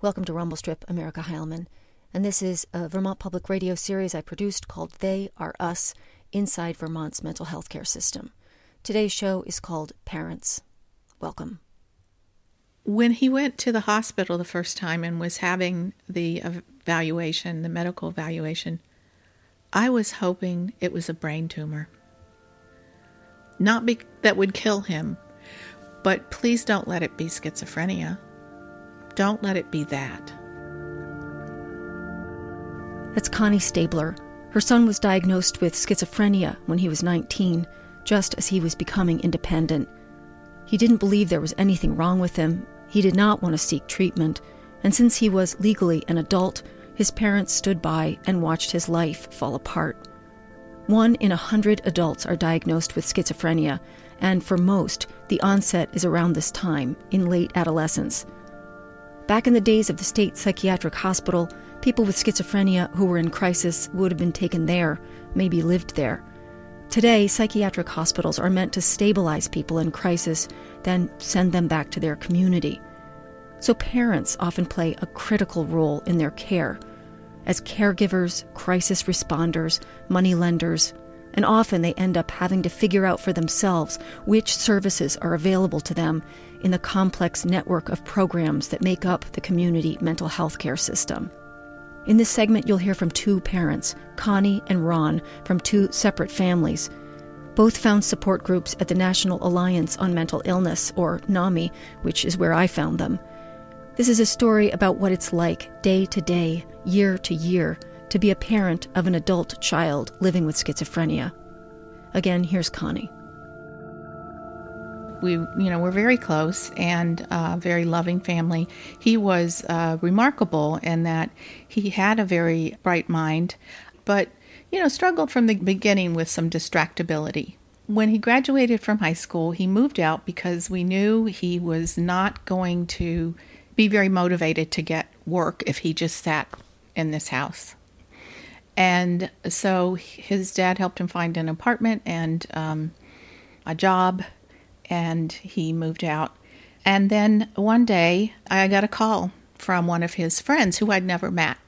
Welcome to Rumble Strip, I'm Erica Heilman. And this is a Vermont Public Radio series I produced called They Are Us Inside Vermont's Mental Health Care System. Today's show is called Parents. Welcome. When he went to the hospital the first time and was having the evaluation, the medical evaluation, I was hoping it was a brain tumor. Not be- that would kill him, but please don't let it be schizophrenia. Don't let it be that. That's Connie Stabler. Her son was diagnosed with schizophrenia when he was 19, just as he was becoming independent. He didn't believe there was anything wrong with him. He did not want to seek treatment. And since he was legally an adult, his parents stood by and watched his life fall apart. One in a hundred adults are diagnosed with schizophrenia, and for most, the onset is around this time, in late adolescence. Back in the days of the state psychiatric hospital, people with schizophrenia who were in crisis would have been taken there, maybe lived there. Today, psychiatric hospitals are meant to stabilize people in crisis, then send them back to their community. So, parents often play a critical role in their care as caregivers, crisis responders, money lenders, and often they end up having to figure out for themselves which services are available to them in the complex network of programs that make up the community mental health care system. In this segment, you'll hear from two parents, Connie and Ron, from two separate families. Both found support groups at the National Alliance on Mental Illness, or NAMI, which is where I found them. This is a story about what it's like, day to day, year to year, to be a parent of an adult child living with schizophrenia. Again, here's Connie we you know we're very close and uh, very loving family. He was uh, remarkable in that he had a very bright mind but you know struggled from the beginning with some distractibility. When he graduated from high school he moved out because we knew he was not going to be very motivated to get work if he just sat in this house. And so his dad helped him find an apartment and um, a job and he moved out. And then one day I got a call from one of his friends who I'd never met.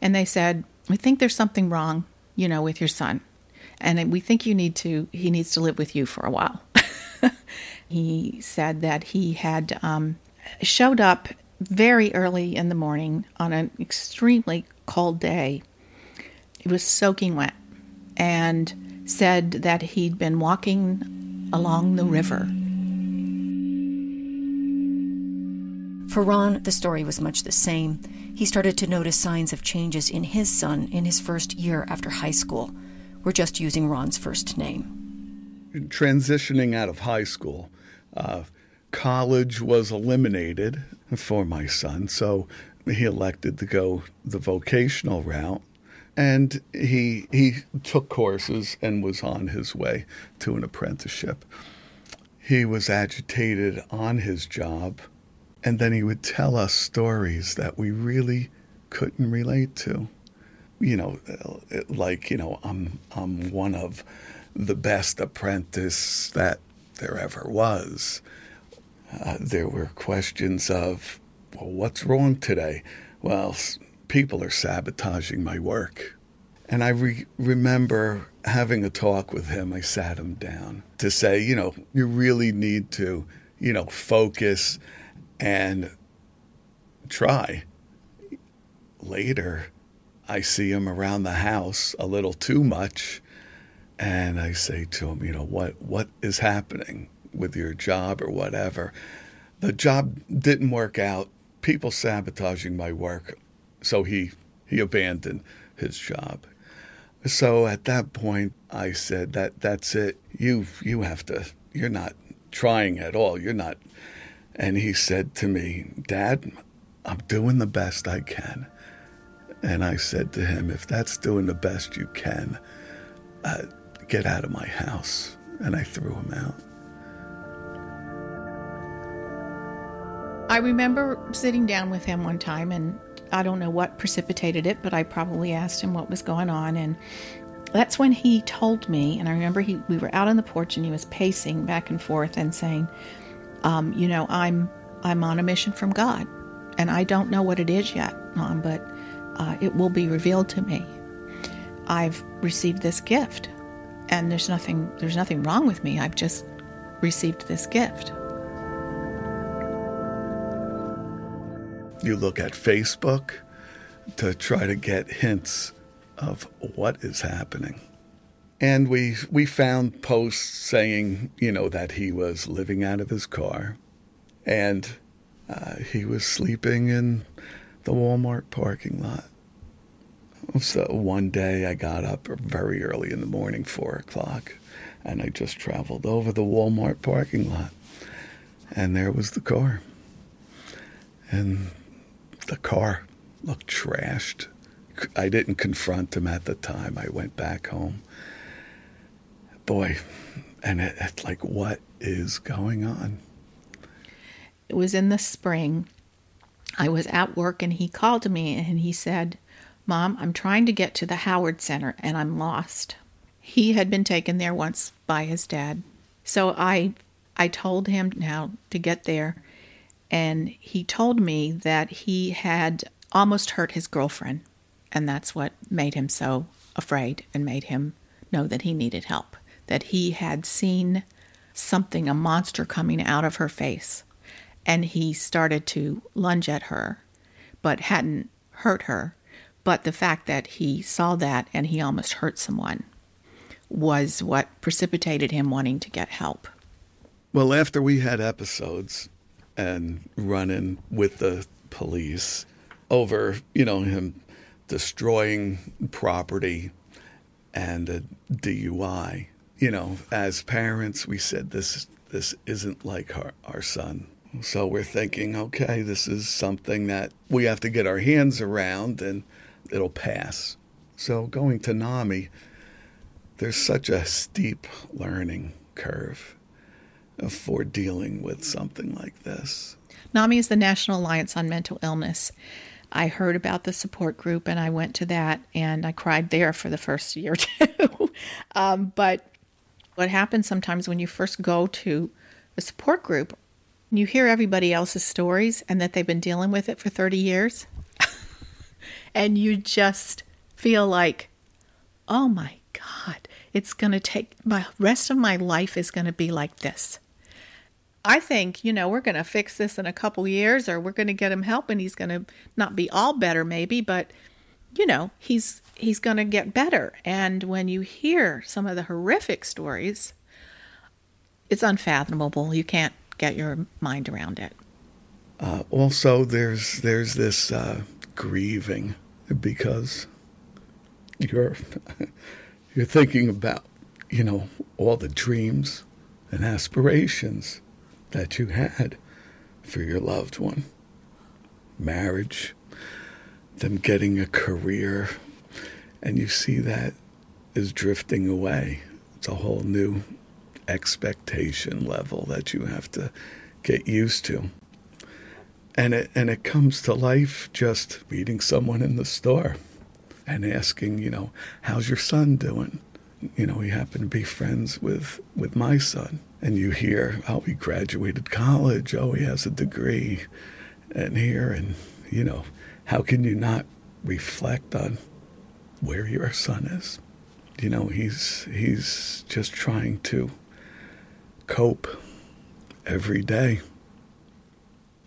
And they said, We think there's something wrong, you know, with your son. And we think you need to, he needs to live with you for a while. he said that he had um, showed up very early in the morning on an extremely cold day. It was soaking wet and said that he'd been walking along the river For Ron, the story was much the same. He started to notice signs of changes in his son in his first year after high school. We're just using Ron's first name. Transitioning out of high school, uh, college was eliminated for my son, so he elected to go the vocational route and he he took courses and was on his way to an apprenticeship. He was agitated on his job and then he would tell us stories that we really couldn't relate to. You know, like, you know, I'm, I'm one of the best apprentice that there ever was. Uh, there were questions of, well, what's wrong today? Well, people are sabotaging my work. And I re- remember having a talk with him. I sat him down to say, you know, you really need to, you know, focus and try. Later, I see him around the house a little too much, and I say to him, you know, what what is happening with your job or whatever? The job didn't work out. People sabotaging my work, so he he abandoned his job. So at that point, I said that that's it. You you have to. You're not trying at all. You're not and he said to me, Dad, I'm doing the best I can. And I said to him, If that's doing the best you can, uh, get out of my house. And I threw him out. I remember sitting down with him one time, and I don't know what precipitated it, but I probably asked him what was going on. And that's when he told me, and I remember he, we were out on the porch and he was pacing back and forth and saying, um, you know, I'm I'm on a mission from God, And I don't know what it is yet, Mom, but uh, it will be revealed to me. I've received this gift, and there's nothing there's nothing wrong with me. I've just received this gift. You look at Facebook to try to get hints of what is happening. And we we found posts saying, you know, that he was living out of his car, and uh, he was sleeping in the Walmart parking lot. So one day I got up very early in the morning, four o'clock, and I just traveled over the Walmart parking lot, and there was the car, and the car looked trashed. I didn't confront him at the time. I went back home. Boy, and it, it's like, what is going on? It was in the spring. I was at work and he called me and he said, Mom, I'm trying to get to the Howard Center and I'm lost. He had been taken there once by his dad. So I I told him now to get there and he told me that he had almost hurt his girlfriend and that's what made him so afraid and made him know that he needed help. That he had seen something, a monster coming out of her face, and he started to lunge at her, but hadn't hurt her. But the fact that he saw that and he almost hurt someone was what precipitated him wanting to get help. Well, after we had episodes and running with the police over, you know, him destroying property and a DUI. You know, as parents, we said this this isn't like our, our son. So we're thinking, okay, this is something that we have to get our hands around and it'll pass. So going to NAMI, there's such a steep learning curve for dealing with something like this. NAMI is the National Alliance on Mental Illness. I heard about the support group and I went to that and I cried there for the first year two. um, but what happens sometimes when you first go to a support group, you hear everybody else's stories and that they've been dealing with it for 30 years. and you just feel like, oh my God, it's going to take my rest of my life is going to be like this. I think, you know, we're going to fix this in a couple years or we're going to get him help and he's going to not be all better maybe, but you know, he's he's going to get better. And when you hear some of the horrific stories, it's unfathomable. You can't get your mind around it. Uh, also, there's there's this uh, grieving because you're you're thinking about you know all the dreams and aspirations that you had for your loved one marriage, them getting a career, and you see that is drifting away. It's a whole new expectation level that you have to get used to. And it and it comes to life just meeting someone in the store and asking, you know, how's your son doing? You know, he happened to be friends with with my son and you hear, oh, he graduated college, oh, he has a degree, and here, and you know, how can you not reflect on where your son is? You know, he's he's just trying to cope every day.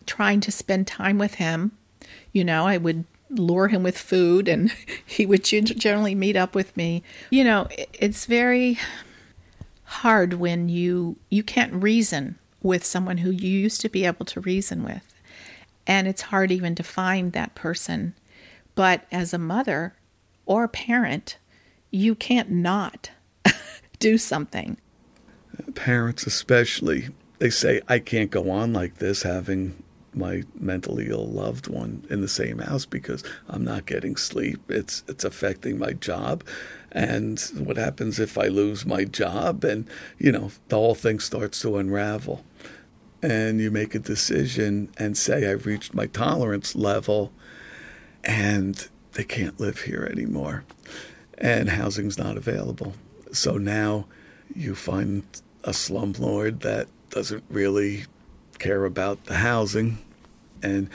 Trying to spend time with him. You know, I would lure him with food and he would generally meet up with me. You know, it's very hard when you you can't reason with someone who you used to be able to reason with. And it's hard even to find that person. But as a mother or parent, you can't not do something. Parents, especially, they say, I can't go on like this having my mentally ill loved one in the same house because I'm not getting sleep. It's it's affecting my job. And what happens if I lose my job and you know, the whole thing starts to unravel. And you make a decision and say I've reached my tolerance level and they can't live here anymore. And housing's not available. So now you find a slumlord that doesn't really care about the housing and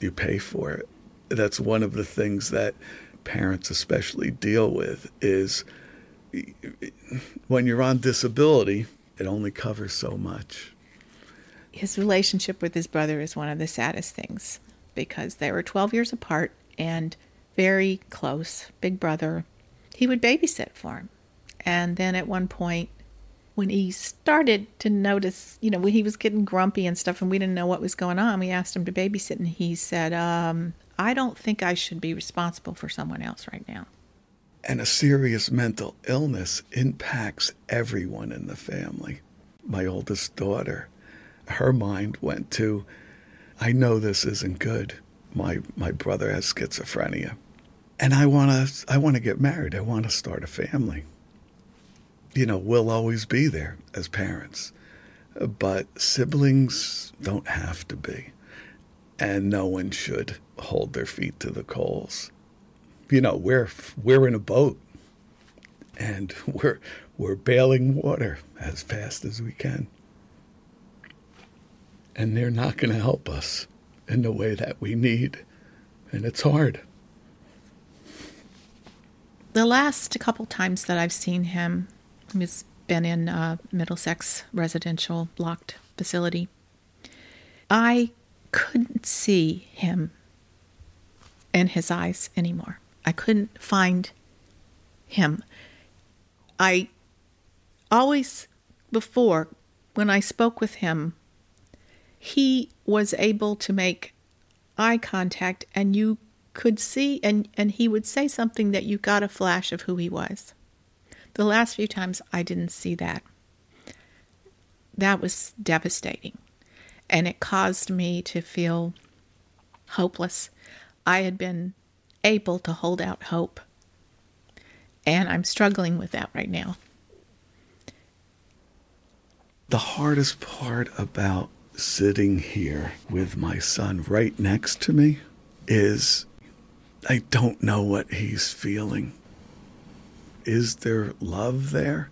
you pay for it. That's one of the things that parents especially deal with is when you're on disability, it only covers so much. His relationship with his brother is one of the saddest things because they were 12 years apart and very close, big brother. He would babysit for him. And then at one point, when he started to notice, you know, when he was getting grumpy and stuff, and we didn't know what was going on, we asked him to babysit, and he said, um, I don't think I should be responsible for someone else right now. And a serious mental illness impacts everyone in the family. My oldest daughter, her mind went to, I know this isn't good. My my brother has schizophrenia. And I want to I want to get married. I want to start a family. You know, we'll always be there as parents. But siblings don't have to be. And no one should hold their feet to the coals you know, we're we're in a boat and we're we're bailing water as fast as we can. And they're not going to help us in the way that we need. And it's hard. The last couple times that I've seen him, he's been in a Middlesex residential locked facility. I couldn't see him in his eyes anymore. I couldn't find him. I always, before, when I spoke with him, he was able to make eye contact and you could see and, and he would say something that you got a flash of who he was. The last few times I didn't see that. That was devastating. And it caused me to feel hopeless. I had been able to hold out hope. And I'm struggling with that right now. The hardest part about sitting here with my son right next to me is I don't know what he's feeling. Is there love there?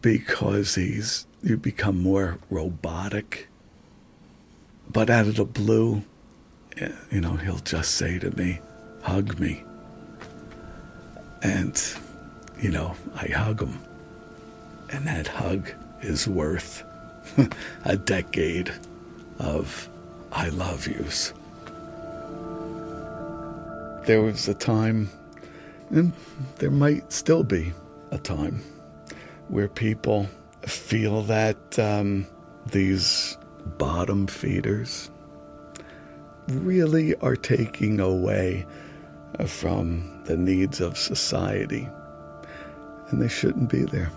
Because he's you become more robotic. But out of the blue, you know, he'll just say to me, hug me. And, you know, I hug him. And that hug is worth a decade of I love yous. There was a time, and there might still be a time, where people feel that um, these bottom feeders really are taking away from the needs of society, and they shouldn't be there.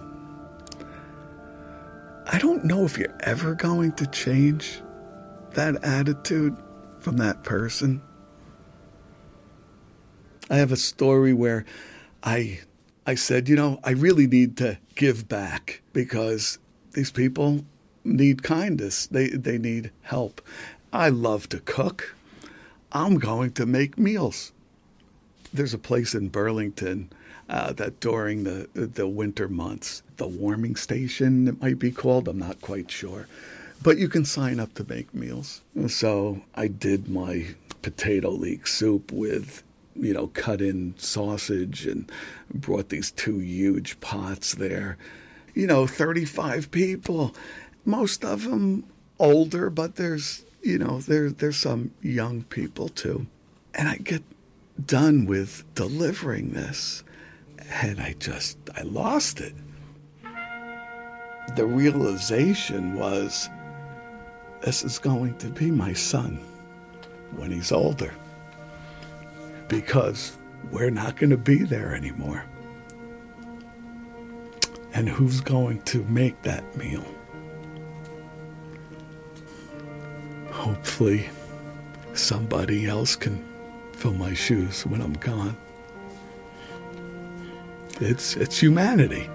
I don't know if you're ever going to change that attitude from that person. I have a story where I I said, you know, I really need to give back because these people need kindness. They they need help. I love to cook. I'm going to make meals there's a place in Burlington uh, that during the the winter months, the warming station it might be called. I'm not quite sure, but you can sign up to make meals. So I did my potato leek soup with you know cut in sausage and brought these two huge pots there. You know, 35 people, most of them older, but there's you know there there's some young people too. And I get done with delivering this. And I just, I lost it. The realization was this is going to be my son when he's older because we're not going to be there anymore. And who's going to make that meal? Hopefully, somebody else can fill my shoes when I'm gone. It's, it's humanity.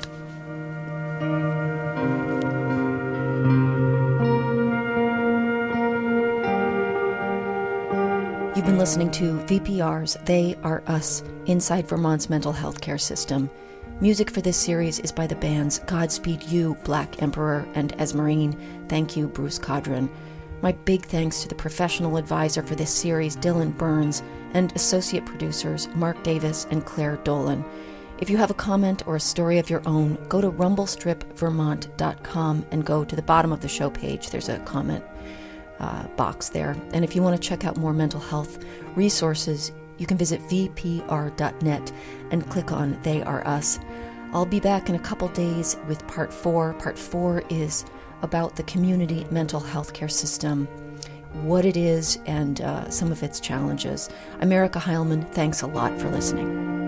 You've been listening to VPR's They Are Us Inside Vermont's Mental Health Care System. Music for this series is by the bands Godspeed You, Black Emperor, and Esmerine. Thank you, Bruce Cawdron. My big thanks to the professional advisor for this series, Dylan Burns, and associate producers, Mark Davis and Claire Dolan. If you have a comment or a story of your own, go to rumblestripvermont.com and go to the bottom of the show page. There's a comment uh, box there. And if you want to check out more mental health resources, you can visit vpr.net and click on They Are Us. I'll be back in a couple days with part four. Part four is about the community mental health care system, what it is, and uh, some of its challenges. I'm Heilman. Thanks a lot for listening.